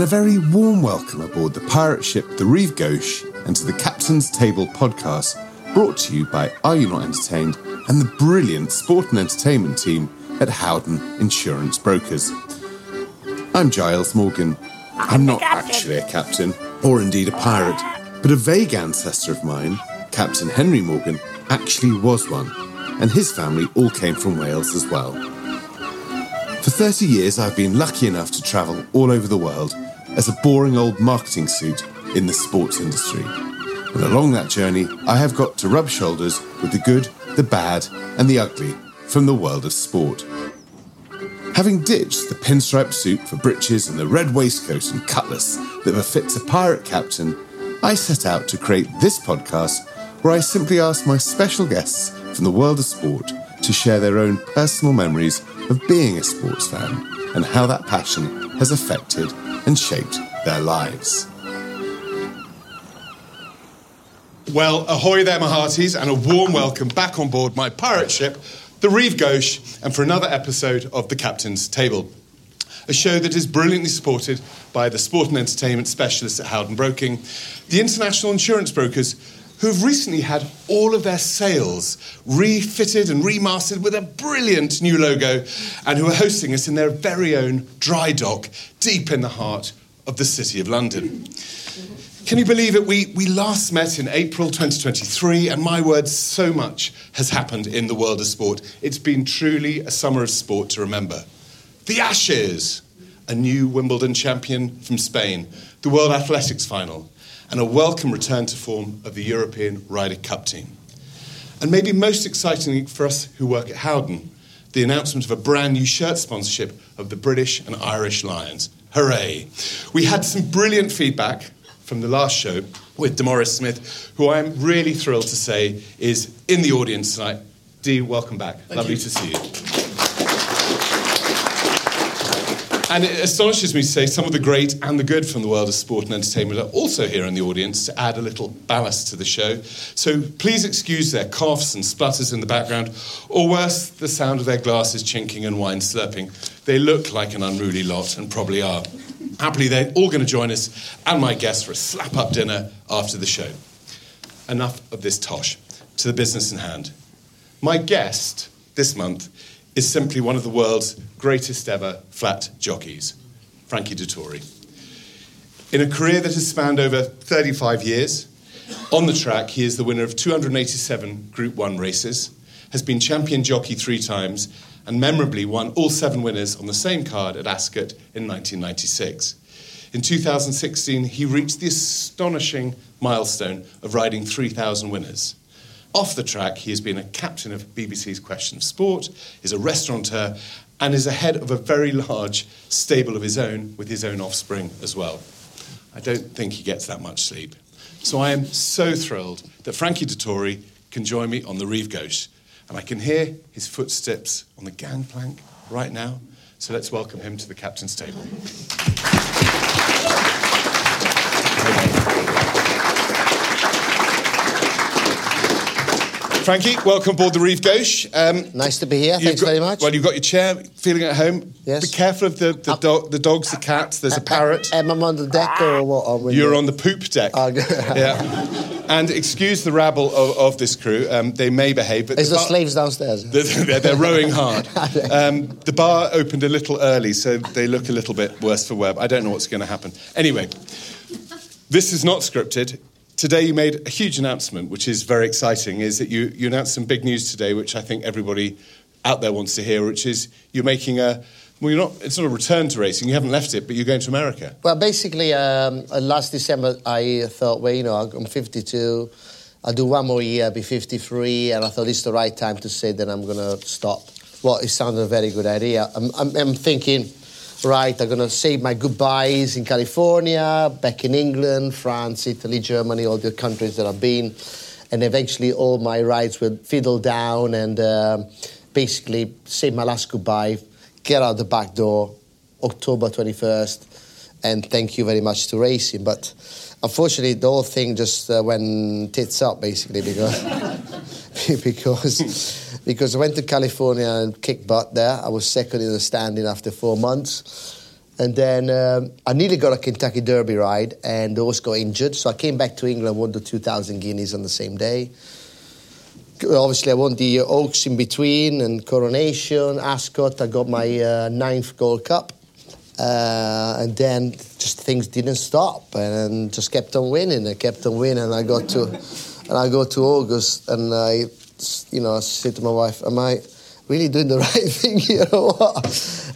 And a very warm welcome aboard the pirate ship the Rive Gauche and to the Captain's Table podcast, brought to you by Are You Not Entertained and the brilliant sport and entertainment team at Howden Insurance Brokers. I'm Giles Morgan. I'm not actually a captain, or indeed a pirate, but a vague ancestor of mine, Captain Henry Morgan, actually was one, and his family all came from Wales as well. For 30 years, I've been lucky enough to travel all over the world as a boring old marketing suit in the sports industry. And along that journey, I have got to rub shoulders with the good, the bad, and the ugly from the world of sport. Having ditched the pinstripe suit for breeches and the red waistcoat and cutlass that befits a pirate captain, I set out to create this podcast where I simply ask my special guests from the world of sport to share their own personal memories of being a sports fan and how that passion has affected and shaped their lives. Well, ahoy there, my hearties, and a warm welcome back on board my pirate ship, the Rive Gauche, and for another episode of The Captain's Table. A show that is brilliantly supported by the sport and entertainment specialists at Howden Broking, the international insurance brokers who have recently had all of their sails refitted and remastered with a brilliant new logo and who are hosting us in their very own dry dock deep in the heart of the City of London. Can you believe it? We, we last met in April 2023, and my word, so much has happened in the world of sport. It's been truly a summer of sport to remember. The Ashes, a new Wimbledon champion from Spain, the World Athletics final, and a welcome return to form of the European Ryder Cup team. And maybe most excitingly for us who work at Howden, the announcement of a brand new shirt sponsorship of the British and Irish Lions. Hooray! We had some brilliant feedback from the last show with Demaris Smith, who I'm really thrilled to say is in the audience tonight. Dee, welcome back. Thank Lovely you. to see you. And it astonishes me to say some of the great and the good from the world of sport and entertainment are also here in the audience to add a little ballast to the show. So please excuse their coughs and splutters in the background, or worse, the sound of their glasses chinking and wine slurping. They look like an unruly lot and probably are. Happily, they're all going to join us and my guests for a slap up dinner after the show. Enough of this tosh. To the business in hand. My guest this month is simply one of the world's greatest ever flat jockeys, Frankie Dettori. In a career that has spanned over 35 years, on the track he is the winner of 287 Group 1 races, has been champion jockey three times, and memorably won all seven winners on the same card at Ascot in 1996. In 2016, he reached the astonishing milestone of riding 3,000 winners. Off the track, he has been a captain of BBC's Question of Sport, is a restaurateur, and is a head of a very large stable of his own with his own offspring as well. I don't think he gets that much sleep. So I am so thrilled that Frankie Dettori can join me on the Rive Gauche, and I can hear his footsteps on the gangplank right now. So let's welcome him to the captain's table. Frankie, welcome aboard the Rive Gauche. Um, Nice to be here. Thanks got- very much. Well, you've got your chair, feeling at home. Yes. Be careful of the, the, do- the dogs, the cats. There's a parrot. Am I on the deck or what? Or when You're on the poop deck. Oh, yeah. And excuse the rabble of, of this crew. Um, they may behave, but Is the the bar- slaves downstairs? they're, they're, they're rowing hard. Um, the bar opened a little early, so they look a little bit worse for wear. I don't know what's going to happen. Anyway, this is not scripted. Today you made a huge announcement, which is very exciting. Is that you, you announced some big news today, which I think everybody out there wants to hear, which is you're making a well, you're not. It's not a return to racing. You haven't left it, but you're going to America. Well, basically, um, last December, I thought, well, you know, I'm 52. I'll do one more year, I'll be 53, and I thought it's the right time to say that I'm going to stop. Well, it sounded a very good idea. I'm, I'm, I'm thinking, right, I'm going to say my goodbyes in California, back in England, France, Italy, Germany, all the countries that I've been. And eventually, all my rides will fiddle down and um basically say my last goodbye, get out the back door, October 21st, and thank you very much to racing. But unfortunately, the whole thing just uh, went tits up, basically, because. because because I went to California and kicked butt there. I was second in the standing after four months. And then um, I nearly got a Kentucky Derby ride and the horse got injured. So I came back to England, won the 2,000 guineas on the same day. Obviously, I won the Oaks in between and Coronation, Ascot. I got my uh, ninth Gold Cup. Uh, and then just things didn't stop and just kept on winning and kept on winning. And I got to, and I got to August and I, you know, I said to my wife, "Am I really doing the right thing here what?"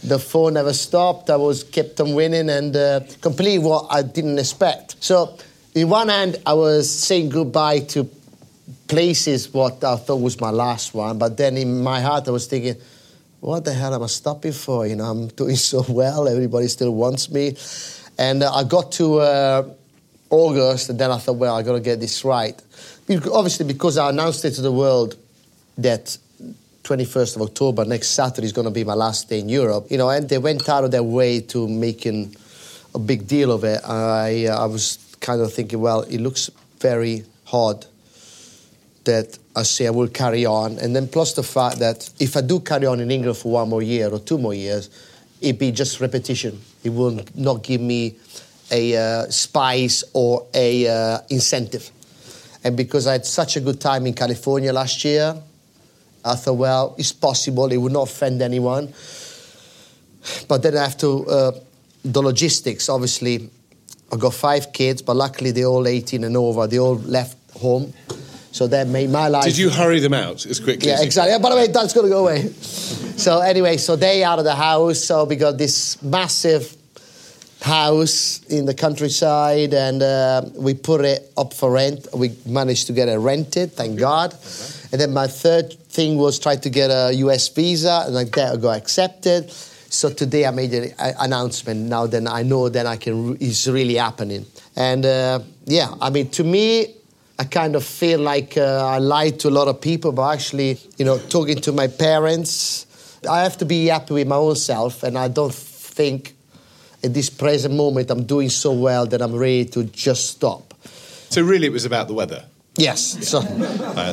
The phone never stopped. I was kept on winning and uh, completely what I didn't expect. So, in one hand, I was saying goodbye to places what I thought was my last one, but then in my heart, I was thinking what the hell am I stopping for? You know, I'm doing so well. Everybody still wants me. And uh, I got to uh, August, and then I thought, well, I got to get this right. Obviously, because I announced it to the world that 21st of October, next Saturday, is going to be my last day in Europe. You know, and they went out of their way to making a big deal of it. I, uh, I was kind of thinking, well, it looks very hard that I say I will carry on. And then plus the fact that if I do carry on in England for one more year or two more years, it'd be just repetition. It will not give me a uh, spice or a uh, incentive. And because I had such a good time in California last year, I thought, well, it's possible. It would not offend anyone. But then I have to, uh, the logistics, obviously, I've got five kids, but luckily they're all 18 and over. They all left home. So that made my life. Did you hurry them out as quickly? Yeah, as exactly. Yeah, by the way, that's going to go away. so anyway, so they out of the house. So we got this massive house in the countryside, and uh, we put it up for rent. We managed to get it rented, thank God. And then my third thing was try to get a U.S. visa, and like that, I got accepted. So today I made an announcement. Now then I know that I can. It's really happening. And uh, yeah, I mean, to me, I kind of feel like uh, I lied to a lot of people, but actually, you know, talking to my parents, I have to be happy with my own self, and I don't think at this present moment I'm doing so well that I'm ready to just stop. So really, it was about the weather. Yes. So,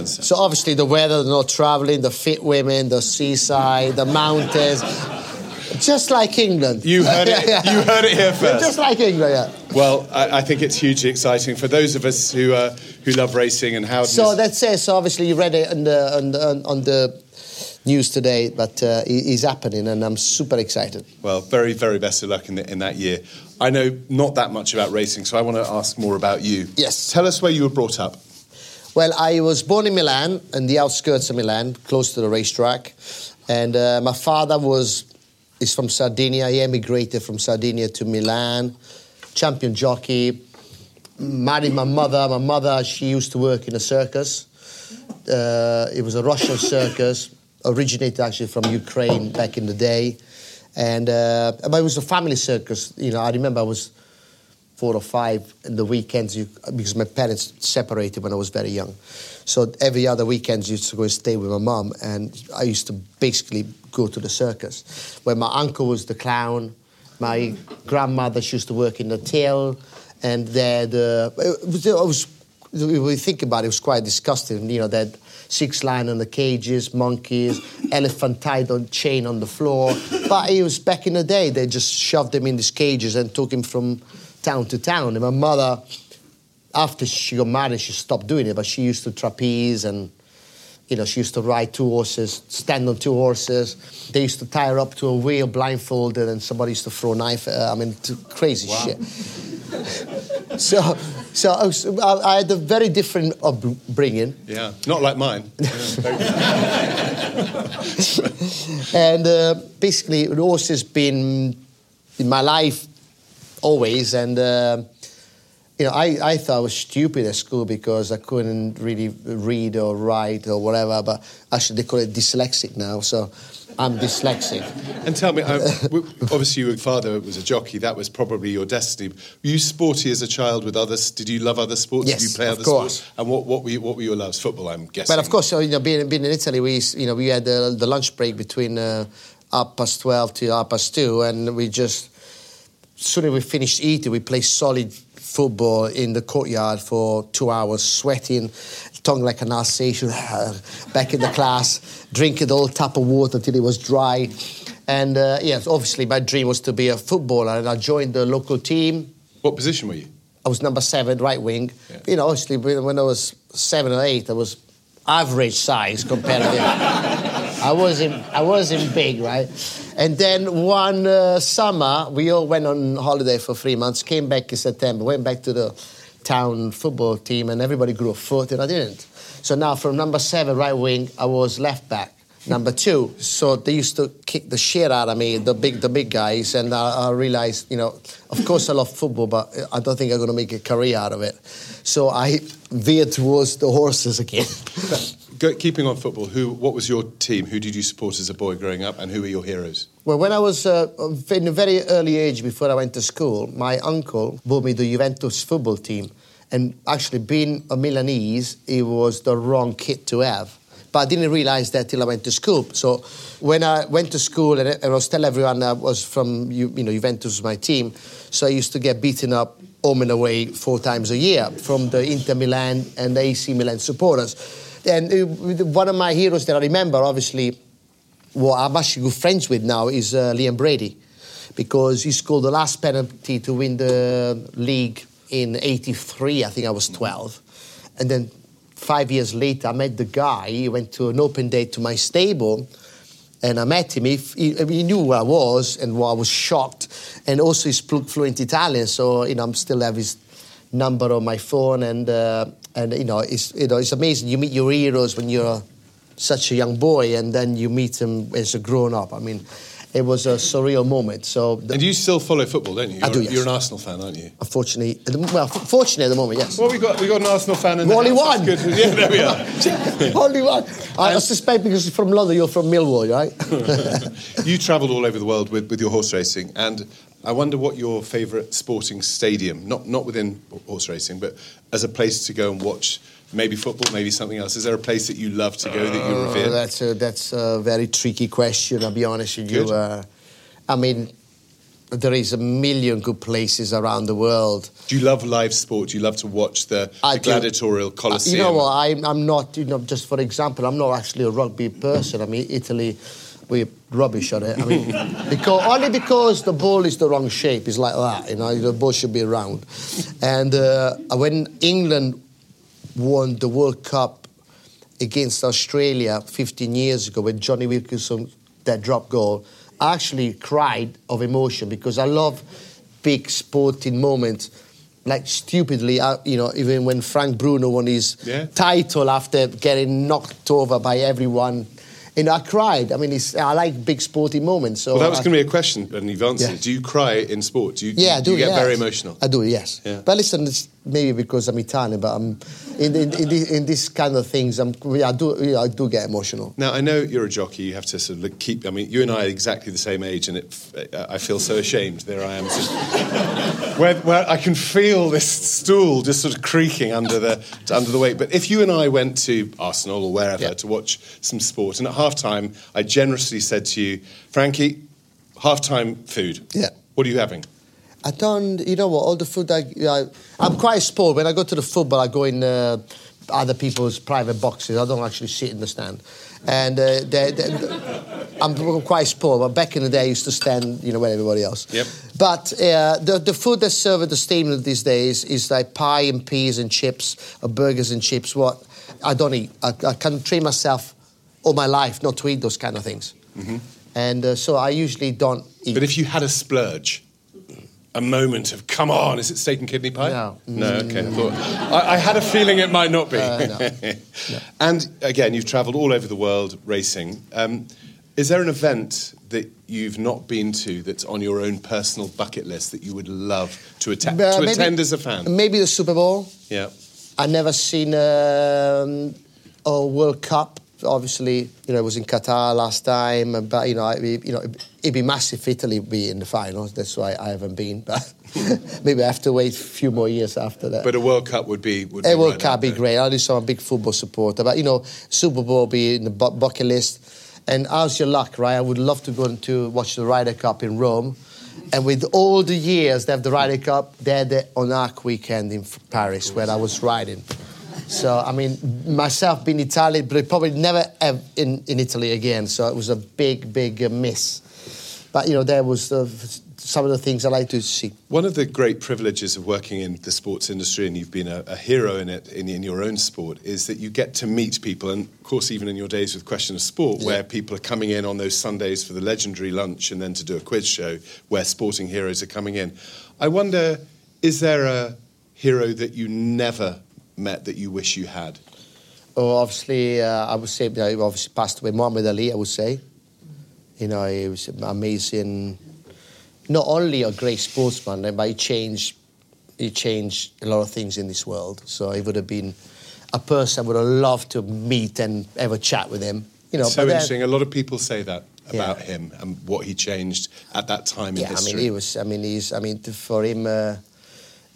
so obviously the weather, the not traveling, the fit women, the seaside, the mountains, just like England. You heard it. You heard it here first. Just like England, yeah. Well, I, I think it's hugely exciting for those of us who uh, who love racing and how. So that's it. So obviously you read it on the on the, on the news today, but uh, it is happening, and I'm super excited. Well, very, very best of luck in, the, in that year. I know not that much about racing, so I want to ask more about you. Yes. Tell us where you were brought up. Well, I was born in Milan, in the outskirts of Milan, close to the racetrack, and uh, my father was is from Sardinia. He emigrated from Sardinia to Milan, champion jockey. Married my mother. My mother, she used to work in a circus. Uh, it was a Russian circus, originated actually from Ukraine back in the day, and uh, but it was a family circus. You know, I remember I was four or five in the weekends you, because my parents separated when I was very young. So every other weekends I used to go and stay with my mum, and I used to basically go to the circus. Where my uncle was the clown, my grandmother she used to work in the tail, and then the it was, it was we think about it, it was quite disgusting. You know that six line on the cages, monkeys, elephant tied on chain on the floor. But it was back in the day. They just shoved him in these cages and took him from town to town. And my mother, after she got married, she stopped doing it. But she used to trapeze and. You know, she used to ride two horses, stand on two horses. They used to tie her up to a wheel blindfolded, and somebody used to throw a knife at her. I mean, crazy shit. so, so I, was, I had a very different upbringing. Yeah, not like mine. and uh, basically, horses horse been in my life always. And uh, you know, I, I thought I was stupid at school because I couldn't really read or write or whatever. But actually, they call it dyslexic now. So I'm dyslexic. And tell me, uh, w- obviously your father was a jockey. That was probably your destiny. Were you sporty as a child with others? Did you love other sports? Yes, Did you play of other course. sports? And what, what, were you, what were your loves? Football, I'm guessing. But of course, you know, being, being in Italy, we you know we had the, the lunch break between uh, half past twelve to half past two, and we just as soon as we finished eating, we played solid football in the courtyard for two hours, sweating, tongue like an Alsatian, back in the class, drinking the whole tap of water till it was dry. And uh, yes, obviously my dream was to be a footballer, and I joined the local team. What position were you? I was number seven, right wing. Yeah. You know, obviously when when I was seven or eight, I was average size compared to. I wasn't, I wasn't big, right? And then one uh, summer, we all went on holiday for three months, came back in September, went back to the town football team, and everybody grew a foot, and I didn't. So now from number seven, right wing, I was left back. Number two, so they used to kick the shit out of me, the big, the big guys, and I, I realized, you know, of course I love football, but I don't think I'm going to make a career out of it. So I veered towards the horses again. Keeping on football, who? What was your team? Who did you support as a boy growing up, and who were your heroes? Well, when I was uh, in a very early age, before I went to school, my uncle bought me the Juventus football team. And actually, being a Milanese, it was the wrong kit to have. But I didn't realize that till I went to school. So when I went to school, and I was tell everyone I was from you know Juventus was my team, so I used to get beaten up home and away four times a year from the Inter Milan and AC Milan supporters. And uh, one of my heroes that I remember, obviously, what I'm actually good friends with now is uh, Liam Brady because he scored the last penalty to win the league in 83. I think I was 12. And then five years later, I met the guy. He went to an open day to my stable. And I met him. He, he, knew who I was, and I was shocked. And also, he's flu- fluent Italian, so you know, I'm still have his number on my phone. And uh, and you know, it's you know, it's amazing. You meet your heroes when you're such a young boy, and then you meet them as a grown up. I mean, it was a surreal moment. So, the- And you still follow football, don't you? I You're, do, yes. You're an Arsenal fan, aren't you? unfortunately, well, fortunately at the moment, yes. Well, we got we got an Arsenal fan in the Only one. Good. Yeah, there we are. Only one. I, I suspect because you're from London, you're from Millwall, right? you travelled all over the world with, with your horse racing, and I wonder what your favourite sporting stadium, not not within horse racing, but as a place to go and watch maybe football, maybe something else. Is there a place that you love to go that you Oh, revere? that's a, that's a very tricky question. I'll be honest with you. Uh, I mean, there is a million good places around the world. Do you love live sport? Do you love to watch the, the gladiatorial Uh, Colosseum? You know what? I'm, I'm not, you know, just for example, I'm not actually a rugby person. I mean, Italy, we're rubbish at it. I mean, because, only because the ball is the wrong shape. It's like that, you know, the ball should be round. And uh, when England won the World Cup against Australia 15 years ago, when Jonny Wilkinson, that drop goal, I actually cried of emotion because I love big sporting moments. Like stupidly, you know, even when Frank Bruno won his Yeah. title after getting knocked over by everyone, you know, I cried. I mean, it's, I like big sporting moments. So well, that was going to be a question, and you've answered. Yeah. Do you cry in sport? Do you, yeah, I do. you get yes. very emotional? I do, yes. Yeah. But listen, it's maybe because I'm Italian, but I'm in, in, in, this, in this kind of things. I'm, I do. Yeah, I do get emotional. Now I know you're a jockey. You have to sort of keep. I mean, you and I are exactly the same age, and it, I feel so ashamed. There I am, of- where, where I can feel this stool just sort of creaking under the under the weight. But if you and I went to Arsenal or wherever Yeah. to watch some sport, and at half time I generously said to you, Frankie, half time food. Yeah. What are you having? I don't. You know what? All the food I, I I'm quite spoiled. When I go to the football, I go in uh, other people's private boxes. I don't actually sit in the stand. And uh, they, they, I'm quite spoiled. But back in the day, I used to stand, you know, with everybody else. Yep. But uh, the the food that's served at the stadium these days is like pie and peas and chips, or burgers and chips. What I don't eat. I, I can train myself all my life not to eat those kind of things. And uh, so I usually don't eat. But if you had a splurge, a moment of come on, is it steak and kidney pie? No. No, okay. I, thought, I, I had a feeling it might not be. Uh, And again, you've travelled all over the world racing. Um, is there an event that you've not been to that's on your own personal bucket list that you would love to, atta- Uh, to maybe- attend as a fan? Maybe the Super Bowl. Yeah. I've never seen um, a World Cup obviously, you know, it was in Qatar last time, but you know, I, you know, it'd be massive if Italy be in the finals. That's why I haven't been, but maybe I have to wait a few more years after that. But a World Cup would be would a be World right Cup up be there. great. At least I'm a big football supporter, but you know, Super Bowl be in the bucket list. And how's your luck, right? I would love to go to watch the Ryder Cup in Rome. And with all the years they have the Ryder Cup, they had the ONAC weekend in Paris where I was riding. So, I mean, myself being Italian, but probably never in, in Italy again. So it was a big, big uh, miss. But, you know, there was uh, some of the things I like to see. One of the great privileges of working in the sports industry, and you've been a, a hero in it in, in your own sport, is that you get to meet people. And of course, even in your days with Question of Sport, Yeah. where people are coming in on those Sundays for the legendary lunch and then to do a quiz show where sporting heroes are coming in. I wonder, is there a hero that you never met that you wish you had? Oh, obviously, uh, I would say, you know, obviously passed away. Muhammad Ali, I would say. You know, he was amazing. Not only a great sportsman, but he changed. He changed a lot of things in this world. So he would have been a person I would have loved to meet and have a chat with him. You know, so but then- interesting. A lot of people say that Yeah. about him and what he changed at that time in yeah, I mean, he was. I mean, he's. I mean, for him, uh,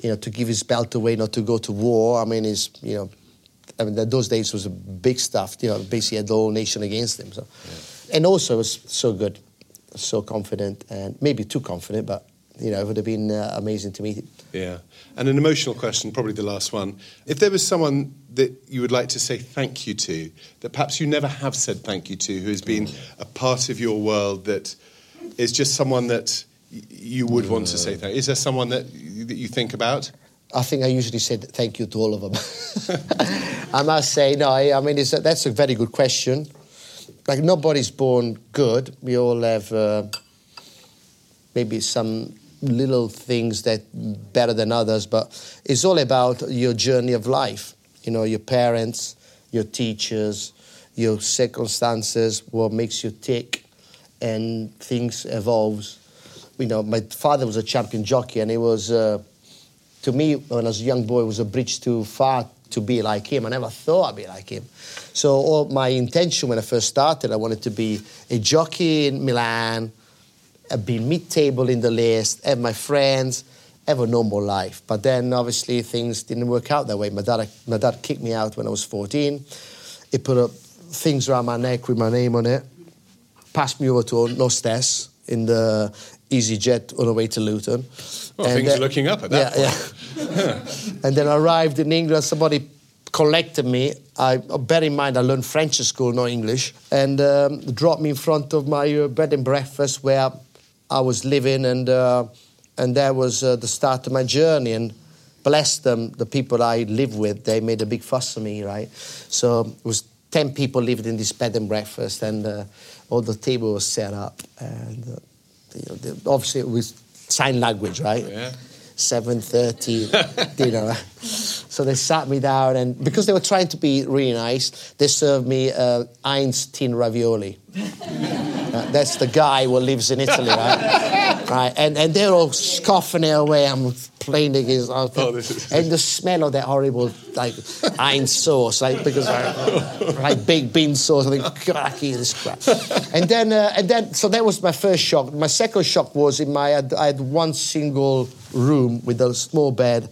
you know, to give his belt away, not to go to war. I mean, he's. You know, I mean, that those days was a big stuff. You know, basically had the whole nation against him. So, and also it was so good, so confident, and maybe too confident, but you know, it would have been uh, amazing to meet him. Yeah. And an emotional question, probably the last one. If there was someone that you would like to say thank you to, that perhaps you never have said thank you to, who has been a part of your world that is just someone that you would want to say thank Is there someone that, that you think about? I think I usually say thank you to all of them. I must say, no, I, I mean, it's a, that's a very good question. Like, nobody's born good. We all have uh, maybe some little things that better than others, but it's all about your journey of life. You know, your parents, your teachers, your circumstances, what makes you tick, and things evolves. You know, my father was a champion jockey, and he was. Uh, to me, when I was a young boy, was a bridge too far to be like him. I never thought I'd be like him. So my intention when I first started, I wanted to be a jockey in Milan, uh, be mid-table in the list, have my friends, have a normal life. But then obviously things didn't work out that way. My dad, my dad kicked me out when I was 14. He put up things around my neck with my name on it, passed me over to Nostes in the EasyJet on the way to Luton. Well, things are looking up at that yeah, Yeah. and then I arrived in England. Somebody collected me. I bear in mind I learned French at school, not English, and um, dropped me in front of my uh, bed and breakfast where I was living, and uh, and that was uh, the start of my journey. And bless them, the people I live with, they made a big fuss of me, right? So it was ten people lived in this bed and breakfast, and uh, all the table was set up, and uh, you know, obviously it was sign language, right? Yeah. 7.30 dinner. So they sat me down, and because they were trying to be really nice, they served me uh, Heinz tin ravioli. Uh, that's the guy who lives in Italy, right? right. And, and they're all scoffing it away. I'm playing against Oh, this is- And the smell of that horrible, like, Heinz sauce, like, because, like, like baked bean sauce. I think, God, I can't eat this crap. And then, uh, and then, so that was my first shock. My second shock was in my, I had one single room with a small bed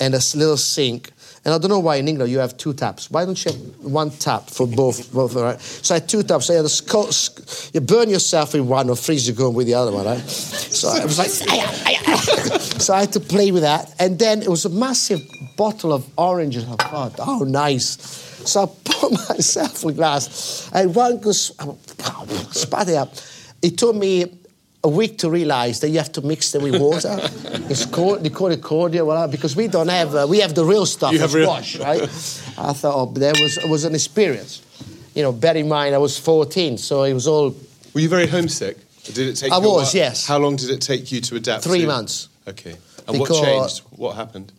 and a little sink. And I don't know why in England you have two taps. Why don't you have one tap for both? both right? So I had two taps. So I had a sco- sc- you burn yourself with one or freeze your going with the other one, right? So I was like, so I had to play with that. And then it was a massive bottle of oranges. I thought, oh, nice. So I poured myself a glass. And one goes, oh, spat it up. It took me a week to realize that you have to mix them with water. it's called, they call it cordial, whatever, because we don't have, uh, we have the real stuff, You have real- squash, right? I thought, oh, that was, was an experience. You know, bear in mind, I was 14, so it was all Were you very homesick? Did it take I you was, yes. How long did it take you to adapt? Three to- months. Okay. And what changed? What happened?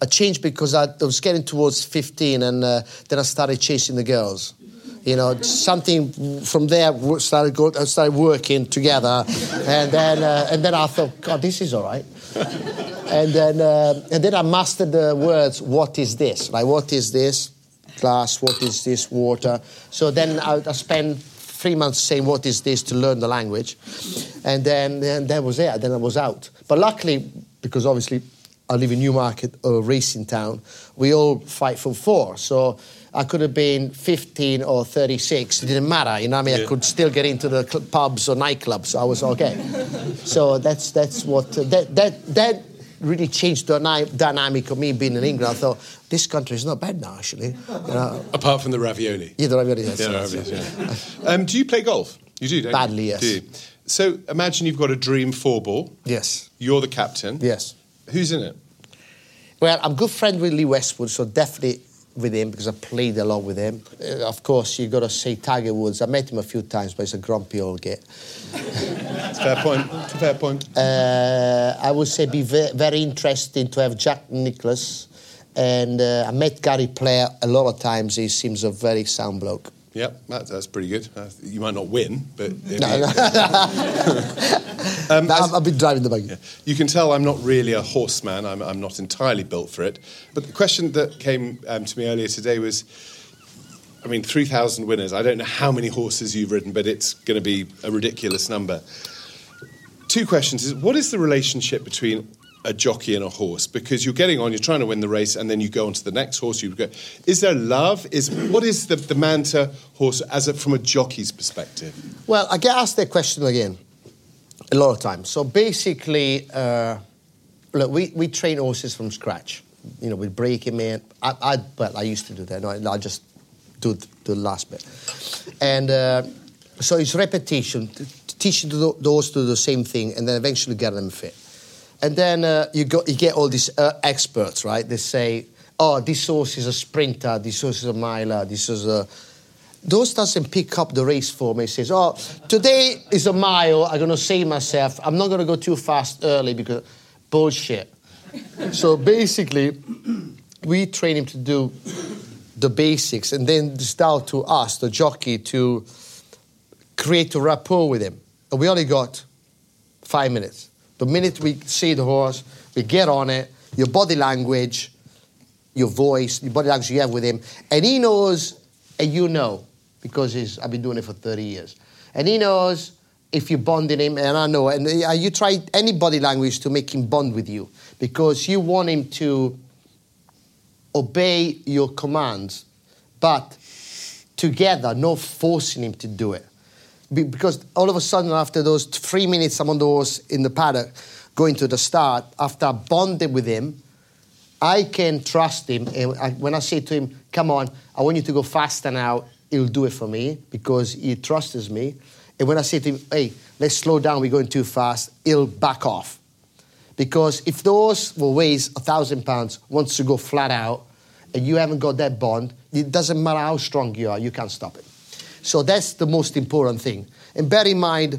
I changed because I, I was getting towards 15 and uh, then I started chasing the girls. You know, something from there started go, started working together, and then uh, and then I thought, God, this is all right. and then uh, and then I mastered the words. What is this? Like, what is this? glass, what is this, water. So then I, I spent three months saying what is this to learn the language. And then, then that was it, then I was out. But luckily, because obviously I live in Newmarket, a racing town, we all fight for four. So I could have been 15 or 36. It didn't matter. You know, I mean, Yeah. I could still get into the cl- pubs or nightclubs. So I was okay. so that's that's what that that that really changed the ni- dynamic of me being in England. I thought this country is not bad now, actually. You know, Apart from the ravioli. yeah, the ravioli, yes, Yeah, yes, ravioli, yes. yeah. Um, do you play golf? You do, don't you? Badly, yes. Do you? So imagine you've got a dream four ball. Yes. You're the captain. Yes. Who's in it? Well, I'm good friend with Lee Westwood, so definitely with him because I played a lot with him. Uh, of course, you've got to say Tiger Woods. I met him a few times, but he's a grumpy old git. Fair point. Fair point. Uh, I would say be ve- very interesting to have Jack Nicklaus. And uh, I met Gary Player a lot of times. He seems a very sound bloke. Yep, that, that's pretty good. Uh, you might not win, but No, no. Um, No, I've, been driving the buggy. You can tell I'm not really a horseman. I'm, I'm not entirely built for it. But the question that came um, to me earlier today was, I mean, 3,000 winners. I don't know how many horses you've ridden, but it's going to be a ridiculous number. Two questions: Is what is the relationship between a jockey and a horse? Because you're getting on, you're trying to win the race, and then you go on to the next horse. You go. Is there love? Is what is the, the man to horse as a, from a jockey's perspective? Well, I get asked that question again a lot of times. So basically, uh, look, we, we train horses from scratch. You know, we break him in. I, I, well, I used to do that. No, I, I just do the last bit. And uh, so it's repetition, teaching the, the horse to do the same thing, and then eventually get them fit. And then uh, you, go, you get all these uh, experts, right? They say, oh, this horse is a sprinter, this horse is a miler, this is a those doesn't pick up the race for me. Says, "Oh, today is a mile. I'm gonna save myself. I'm not gonna go too fast early because bullshit." so basically, we train him to do the basics, and then it's down to us, the jockey, to create a rapport with him. And we only got five minutes. The minute we see the horse, we get on it. Your body language, your voice, your body language you have with him, and he knows, and you know, because he's, I've been doing it for 30 years. And he knows if you bond in him, and I know, and uh, you try any body language to make him bond with you because you want him to obey your commands, but together, not forcing him to do it. Be- Because all of a sudden, after those three minutes I'm on the horse in the paddock, going to the start, after I bonded with him, I can trust him. And I, when I say to him, come on, I want you to go faster now, he'll do it for me because he trusts me. And when I say to him, hey, let's slow down, we're going too fast, he'll back off. Because if horse who weighs a thousand pounds wants to go flat out and you haven't got that bond, it doesn't matter how strong you are, you can't stop it. So that's the most important thing. And bear in mind,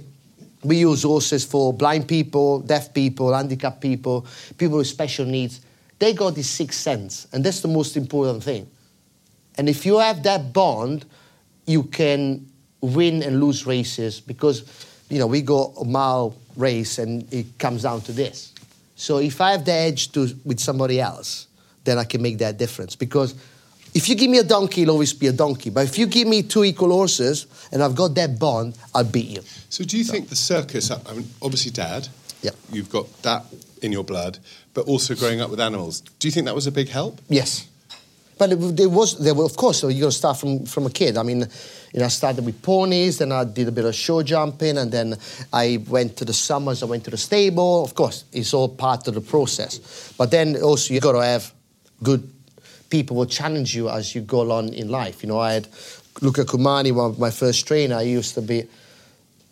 we use horses for blind people, deaf people, handicapped people, people with special needs. They got this sixth sense, and that's the most important thing. And if you have that bond, you can win and lose races because, you know, we go a mile race and it comes down to this. So if I have the edge to, with somebody else, then I can make that difference. Because if you give me a donkey, it'll always be a donkey. But if you give me two equal horses and I've got that bond, I'll beat you. So, do you think the circus? I mean, obviously, Dad. Yeah. You've got that in your blood, but also growing up with animals. Do you think that was a big help? Yes. But it, there was, there were, of course, so you got to start from, from a kid. I mean, you know, I started with ponies, then I did a bit of show jumping, and then I went to the summers, I went to the stable. Of course, it's all part of the process. But then also, you've got to have good people will challenge you as you go along in life. You know, I had Luca Cumani, one of my first trainer, he used to be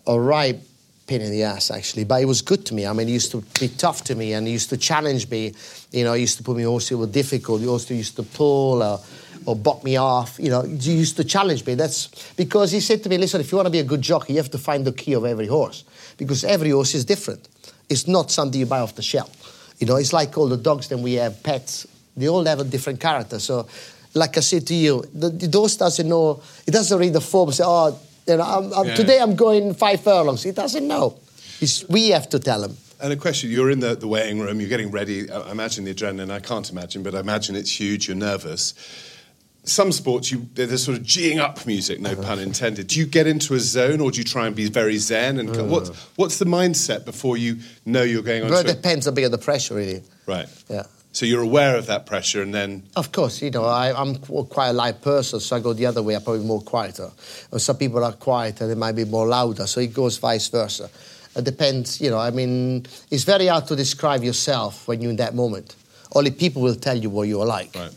a right pain in the ass actually, but it was good to me. I mean, he used to be tough to me and he used to challenge me. You know, he used to put me also with difficult. He also used to pull or, or buck me off. You know, he used to challenge me. That's because he said to me, listen, if you want to be a good jockey, you have to find the key of every horse because every horse is different. It's not something you buy off the shelf. You know, it's like all the dogs that we have, pets. They all have a different character. So, like I said to you, the, the horse doesn't know. It doesn't read the form. Say, oh, you know, I'm, I'm, Yeah. today I'm going five furlongs. He doesn't know. It's, we have to tell him. And a question: You're in the, the weighing room. You're getting ready. I I imagine the adrenaline. I can't imagine, but I imagine it's huge. You're nervous. some sports, you there's sort of geeing up music, no pun intended. Do you get into a zone, or do you try and be very zen? And Uh. what, what's the mindset before you know you're going on? Well, it depends a bit on the pressure, really. right. Yeah. So you're aware of that pressure, and then Of course, you know, I, I'm quite a light person, so I go the other way. I'm probably more quieter. Or some people are quieter, they might be more louder, so it goes vice versa. It depends, you know, I mean, it's very hard to describe yourself when you're in that moment. Only people will tell you what you're like. right,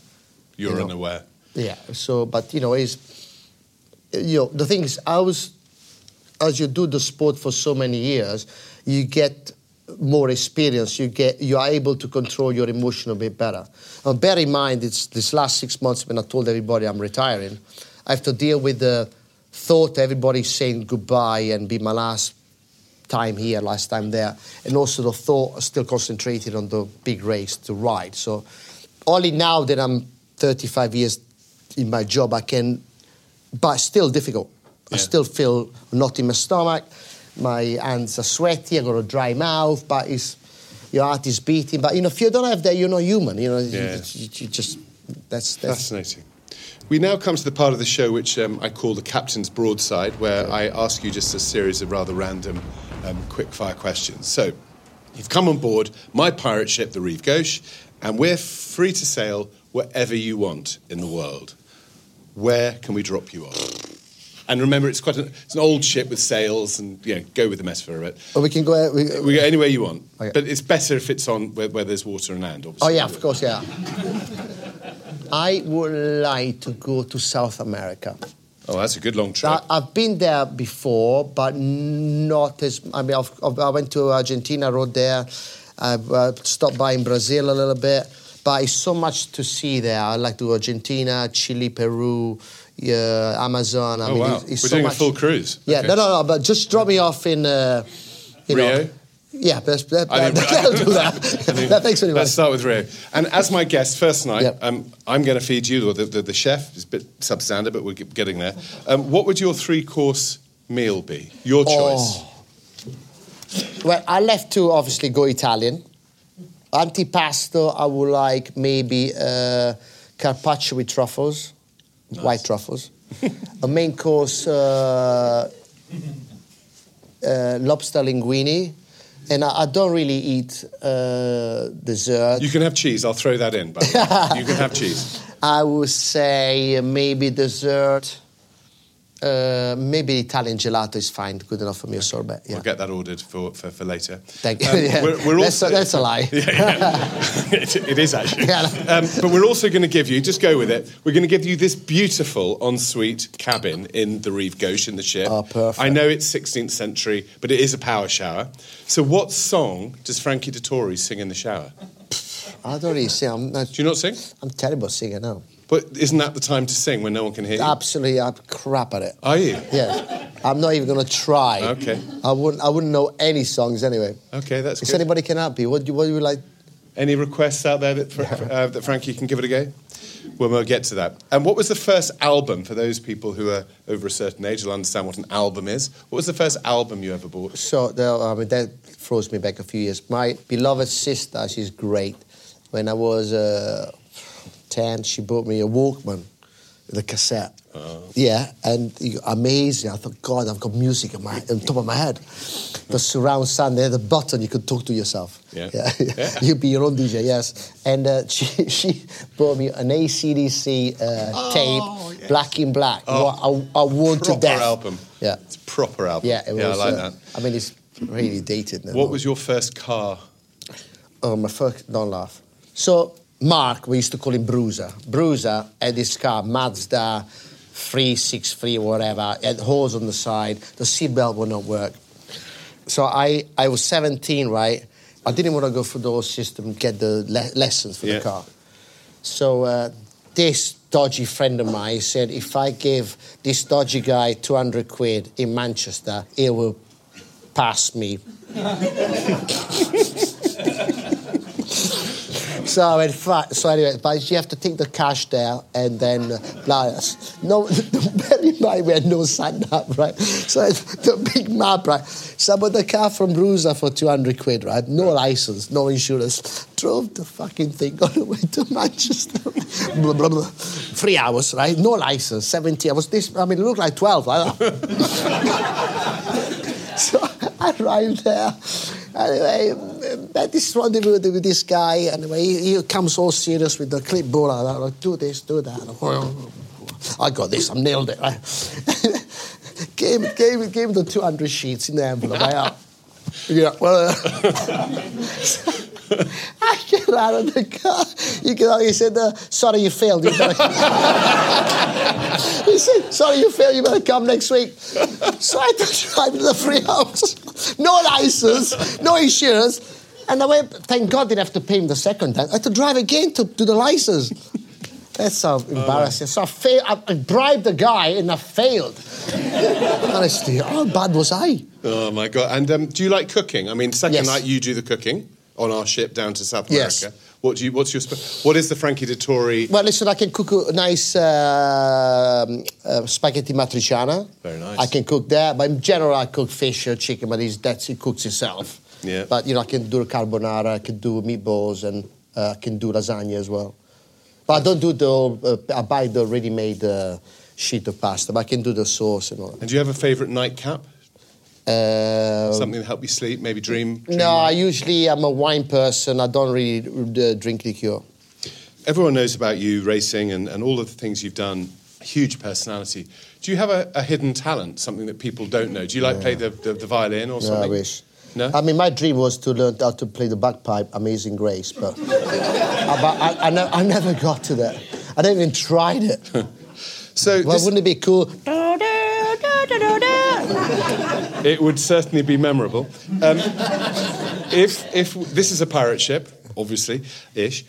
you're You know. unaware. Yeah, so, but, you know, it's, you know, the thing is, I was, as you do the sport for so many years, you get more experience. You get, you are able to control your emotion a bit better. Now, bear in mind, it's this last six months when I told everybody I'm retiring, I have to deal with the thought everybody's saying goodbye and be my last time here, last time there, and also the thought still concentrated on the big race to ride. So only now that I'm 35 years in my job, I can, but still difficult. I still feel knot in my stomach. My hands are sweaty. I've got a dry mouth, but it's, your heart is beating. But you know, if you don't have that, you're not human. You know, you- Yeah. you, you just that's that's. Fascinating. We now come to the part of the show which um, I call the captain's broadside, where I ask you just a series of rather random, um, quick-fire questions. So, you've come on board my pirate ship, the Rive Gauche, and we're free to sail wherever you want in the world. Where can we drop you off? And remember, it's quite an, it's an old ship with sails, and know, go with the metaphor of it. Or we can go. out- We, We go anywhere you want, Okay. but it's better if it's on where, where there's water and land. Obviously. Oh yeah, of course, yeah. I would like to go to South America. Oh, that's a good long trip. I, I've been there before, but not as. I mean, I've, I've- I went to Argentina, rode there. I've uh, stopped by in Brazil a little bit, but it's so much to see there. I like to Argentina, Chile, Peru, uh, Amazon. I oh mean, wow, it's, it's we're so doing much. a full cruise. Yeah, Okay. no, no, no. But just drop me off in. Uh, you Rio? Know, yeah, but that, I think- that'll do that. I think- that thanks very much. Let's start with Rio. And as my guest, first night, Yep. um, I'm going to feed you, or the, the, the chef, is a bit substandard, but we're getting there. Um, what would your three course meal be? Your choice. Oh. Well, I left to obviously go Italian. Antipasto, I would like maybe uh, carpaccio with truffles, white truffles. A main course, uh, uh, lobster linguine. And I, I don't really eat uh, dessert. You can have cheese. I'll throw that in. Way. you can have cheese. I would say maybe dessert. Uh, maybe Italian gelato is fine, good enough for me. A sorbet, yeah. I'll get that ordered for, for, for later. Thank you. Um, Yeah. we're, we're that's, also, a, that's a lie. Yeah, it, it is actually. Um, but we're also going to give you, just go with it, we're going to give you this beautiful ensuite cabin in the Rive Gauche in the ship. Oh, perfect. I know it's 16th century, but it is a power shower. So, what song does Frankie Dettori sing in the shower? I don't really sing. I'm, not, Do you not sing? I'm terrible singer now. But isn't that the time to sing when no one can hear you? Absolutely, I'm crap at it. Are you? Yeah, I'm not even gonna try. Okay. I wouldn't. I wouldn't know any songs anyway. Okay, that's If good. anybody can help you, what do you, what do you like? Any requests out there that, for, uh, that Frankie can give it a go? Well, we'll get to that. And what was the first album for those people who are over a certain age? Will understand what an album is. What was the first album you ever bought? So I mean, that throws me back a few years. My beloved sister, she's great. When I was uh, ten, she bought me a Walkman, the cassette. Oh. Yeah, and amazing. I thought, God, I've got music on, my, on top of my head. The surround sound, they had a button you could talk to yourself. Yeah. yeah. Yeah. You'd be your own DJ, yes. And uh, she, she bought me an ACDC uh, tape, yes. black in black. Oh, What I, I want to proper death. album. Yeah. It's a proper album. Yeah, it was. I like uh, that. I mean, it's really dated now. What was your first car? Oh, my first, don't laugh. So, Mark, we used to call him Bruiser. Bruiser had this car, Mazda 363, whatever, had holes on the side, the seatbelt would not work. So I, I was 17, right? I didn't want to go through the whole system, get the le- lessons for Yeah. the car. So uh, this dodgy friend of mine said, if I give this dodgy guy 200 quid in Manchester, he will pass me. So I went, fuck. So anyway, but you have to take the cash there and then uh, blah. No, bear in mind we had no sign up, right? So the big map, right? So I bought the car from Bruiser for 200 quid, right? No license, no insurance. Drove the fucking thing all the way to Manchester. blah, blah, blah. Three hours, right? No license, 70. I was this, I mean, it looked like 12. Like so I arrived there. Anyway, this rendezvous with this guy. Anyway, he, he comes all serious with the clipboard. I like, do this, do that. I got this. I nailed it. Gave, gave, gave him the 200 sheets in the envelope. I, yeah, well, I get out of the car. You get out, he said, uh, sorry, you failed. You better... he said, sorry, you failed. You better come next week. So I had to drive to the free house. No license, no insurance. And I went, thank God, didn't have to pay him the second time. I had to drive again to, to the license. That's so embarrassing. so I, failed, I, I bribed the guy and I failed. Honestly, how bad was I? Oh my god! And um, do you like cooking? I mean, second Yes. night you do the cooking on our ship down to South America. Yes. What do you? What's your? What is the Frankie Dettori? Well, listen, I can cook a nice uh, uh, spaghetti matriciana. Very nice. I can cook that, but in general, I cook fish or chicken, but that's, it cooks itself. Yeah. But, you know, I can do a carbonara, I can do meatballs, and uh, I can do lasagna as well. But I don't do the, uh, I buy the ready-made uh, sheet of pasta, but I can do the sauce and all that. And do you have a favourite nightcap? Uh, Something to help you sleep? Maybe dream? dream no, I usually, I'm a wine person. I don't really uh, drink liqueur. Everyone knows about you racing and, and all of the things you've done. Huge personality. Do you have a, a hidden talent? Something that people don't know? Do you like play the, the, the violin or No, something? I wish. No? I mean, my dream was to learn how to play the bagpipe, Amazing Grace, but, I, but I, I, ne- I never got to that. I never even tried it. so Well, this- wouldn't it be cool? It would certainly be memorable. Um, if if this is a pirate ship, obviously, ish,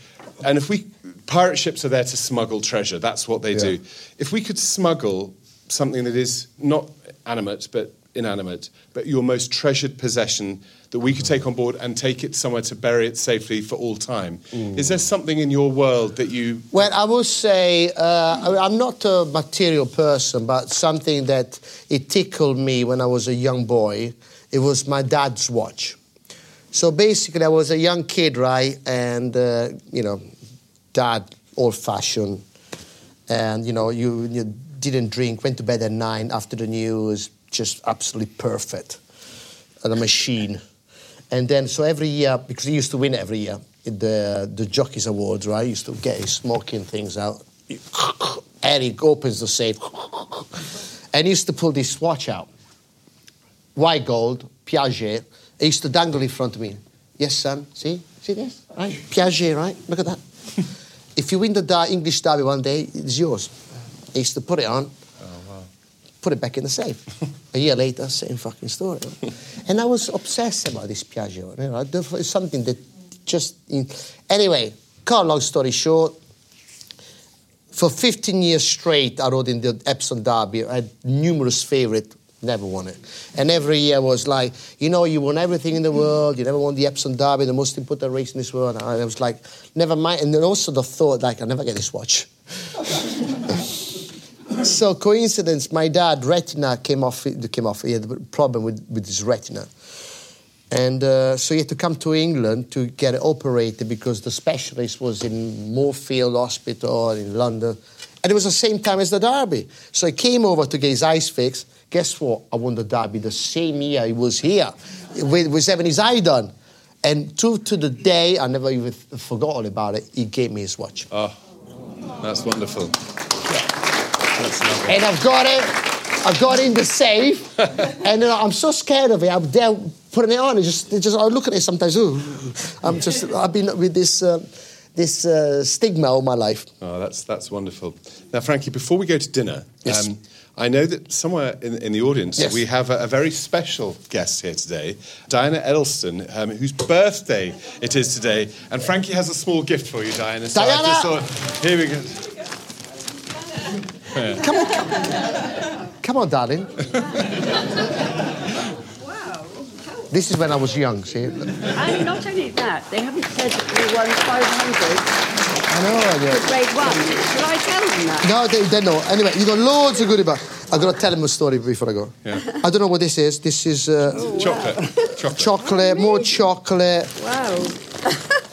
and if we pirate ships are there to smuggle treasure, that's what they Yeah. do. If we could smuggle something that is not animate but inanimate, but your most treasured possession that we could take on board and take it somewhere to bury it safely for all time, is there something in your world that you Well, I would say uh, I'm not a material person, but something that it tickled me when I was a young boy. It was my dad's watch. So basically, I was a young kid, right? And uh, you know, dad, old-fashioned, and you know, you, you didn't drink, went to bed at nine after the news, just absolutely perfect, and a machine. And then, so every year, because he used to win every year, the the Jockeys Awards, right? He used to get his smoking things out, and he opens the safe, and he used to pull this watch out, white gold, Piaget. He used to dangle in front of me. Yes, son. See, see this, right? Piaget, right? Look at that. if you win the English Derby one day, it's yours. He used to put it on put it back in the safe. a year later, same fucking story. and I was obsessed about this Piaget. You know, it's something that just. Anyway, cut long story short. For 15 years straight, I rode in the Epsom Derby. I had numerous favourite, never won it. And every year was like, you know, you won everything in the world, you never won the Epsom Derby, the most important race in this world. And I was like, never mind. And then also the thought, like, I'll never get this watch. So coincidence, my dad retina came off. Came off. He had a problem with, with his retina, and uh, so he had to come to England to get operated because the specialist was in Moorfield Hospital in London, and it was the same time as the Derby. So he came over to get his eyes fixed. Guess what? I won the Derby the same year he was here. with, was having his eye done, and true to the day, I never even forgot all about it. He gave me his watch. Oh, that's wonderful. And I've got it. I've got it in the safe, and uh, I'm so scared of it. I'm there putting it on. It just, just I look at it sometimes. Ooh, I'm just. I've been with this uh, this uh, stigma all my life. Oh, that's that's wonderful. Now, Frankie, before we go to dinner, Yes. um, I know that somewhere in, in the audience Yes. we have a, a very special guest here today, Diana Edelston, um, whose birthday it is today, and Frankie has a small gift for you, Diana. So I Diana! thought, here we go. Come on, come, come on, darling. Wow, This is when I was young, see? And not only that, they haven't said that we won 500 I know, I know. for grade one. Should I tell them that? No, they, they know. Anyway, you got loads of goodie bags. I've got to tell him a story before I go. Yeah. I don't know what this is. This is uh, Chocolate. Chocolate. chocolate, more chocolate. Wow.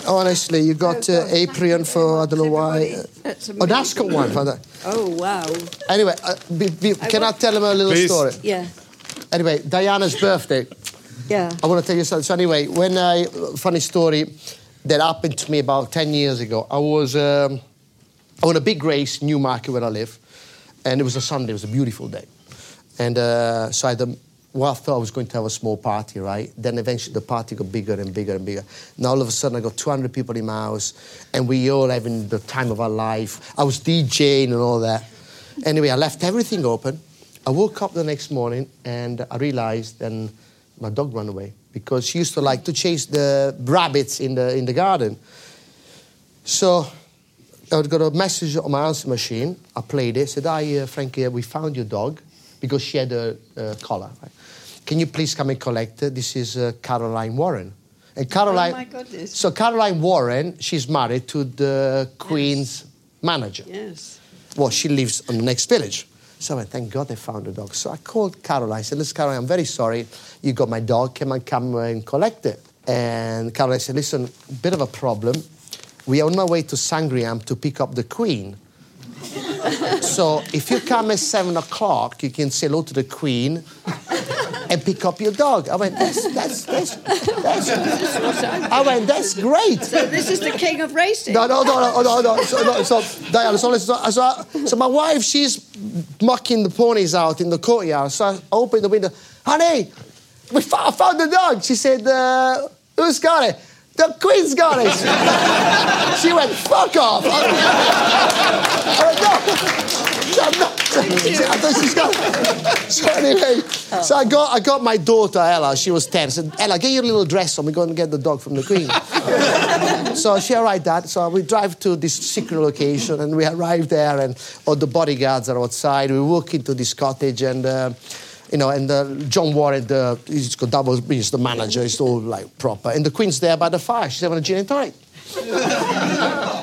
Honestly, you got uh, Aprion for, I don't know why. That's Oh, that's got one for that. Oh, wow. Anyway, uh, be, be, can I tell him a little Please. story? Yeah. Anyway, Diana's birthday. Yeah. I want to tell you something. So anyway, when I funny story that happened to me about ten years ago. I was um, on a big race, in Newmarket, where I live, and it was a Sunday. It was a beautiful day, and uh, so I had a, well, I thought I was going to have a small party, right? Then eventually the party got bigger and bigger and bigger. Now all of a sudden I got 200 people in my house, and we all having the time of our life. I was DJing and all that. Anyway, I left everything open. I woke up the next morning and I realized then my dog ran away because she used to like to chase the rabbits in the in the garden. So I got a message on my answer machine. I played it. Said, "Hi, uh, Frankie, we found your dog because she had a, a collar. Right? Can you please come and collect? This is uh, Caroline Warren." And Caroline, Oh, my goodness. so Caroline Warren, she's married to the Queen's manager. Yes. Well, she lives on the next village. So I went, thank God they found the dog. So I called Caroline. I said, listen, Caroline, I'm very sorry. You got my dog. Can I come and collect it? And Caroline said, listen, bit of a problem. We are on our way to Sandringham to pick up the Queen. So if you come at seven o'clock, you can say hello to the Queen and pick up your dog. I went, that's, that's, that's, that's, I went, that's great. So this is the king of racing. No, no, no, no, no, no. So, no, so Diana, so, so, so, so my wife, she's mucking the ponies out in the courtyard. So I opened the window. Honey, we fo- I found the dog. She said, uh, who's got it? The Queen's got it. she went, fuck off. I went, no. I'm not. I thought she's got. So anyway, so I got, I got my daughter, Ella. She was 10. I said, Ella, get your little dress on. We're going to get the dog from the Queen. So she arrived that. So we drive to this secret location, and we arrive there, and all the bodyguards are outside. We walk into this cottage, and uh, you know, and uh, John Warren, the he's got double, he's the manager. He's all like proper, and the Queen's there by the fire. She's having a gin and tonic.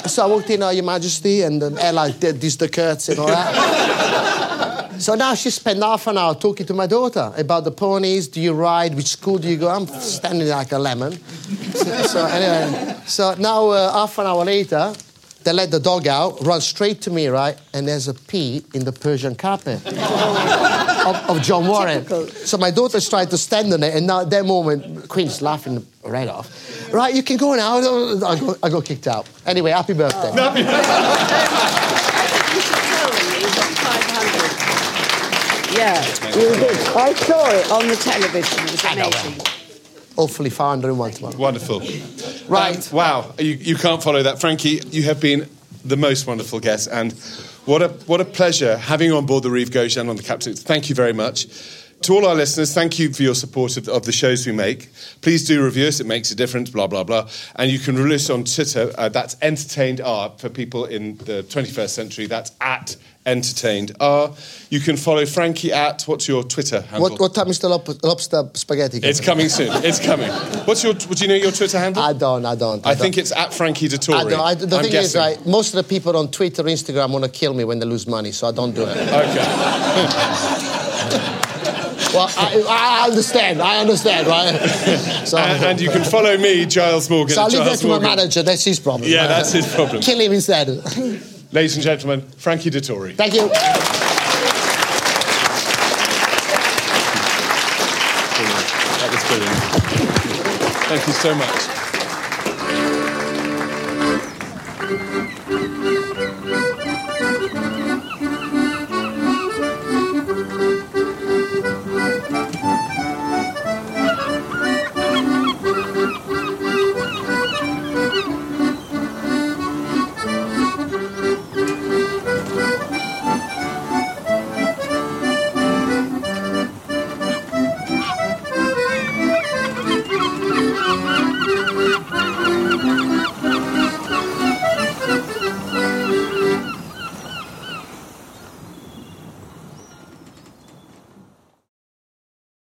so I walked in, uh, Your Majesty, and um, Ella did this the curtsy and all that. So now she spent half an hour talking to my daughter about the ponies. Do you ride? Which school do you go? I'm standing like a lemon. So, so anyway, so now uh, half an hour later, they let the dog out, run straight to me, right? And there's a pee in the Persian carpet of, of John Warren. Typical. So my daughter's trying to stand on it, and now at that moment, Queen's laughing right off. Right, you can go now. I go, I got kicked out. Anyway, happy birthday. You should tell them that you got 500. Yeah. I saw it on the television. It was amazing. Hopefully, 501 tomorrow. Wonderful. Right. Um, wow. You, you can't follow that. Frankie, you have been the most wonderful guest. And what a, what a pleasure having you on board the Rive Gauche on the Captain. Thank you very much. To all our listeners, thank you for your support of, of the shows we make. Please do review us, it makes a difference, blah, blah, blah. And you can review us on Twitter. Uh, that's Entertained R for people in the 21st century. That's at Entertained R. You can follow Frankie at, what's your Twitter handle? What, what time is the lop- lobster spaghetti? It's coming soon. It's coming. What's your? Would you know your Twitter handle? I don't, I don't. I don't. think it's at Frankie Dettori. I don't, I, the I'm thing is, guessing. right, most of the people on Twitter, Instagram want to kill me when they lose money, so I don't do it. Okay. well, I, I understand, I understand, right? so, and, and you can follow me, Giles Morgan. so I'll leave that to my manager. That's his problem. Yeah, that's his problem. Kill him instead. Ladies and gentlemen, Frankie Dettori. Thank you. That was brilliant. Thank you so much.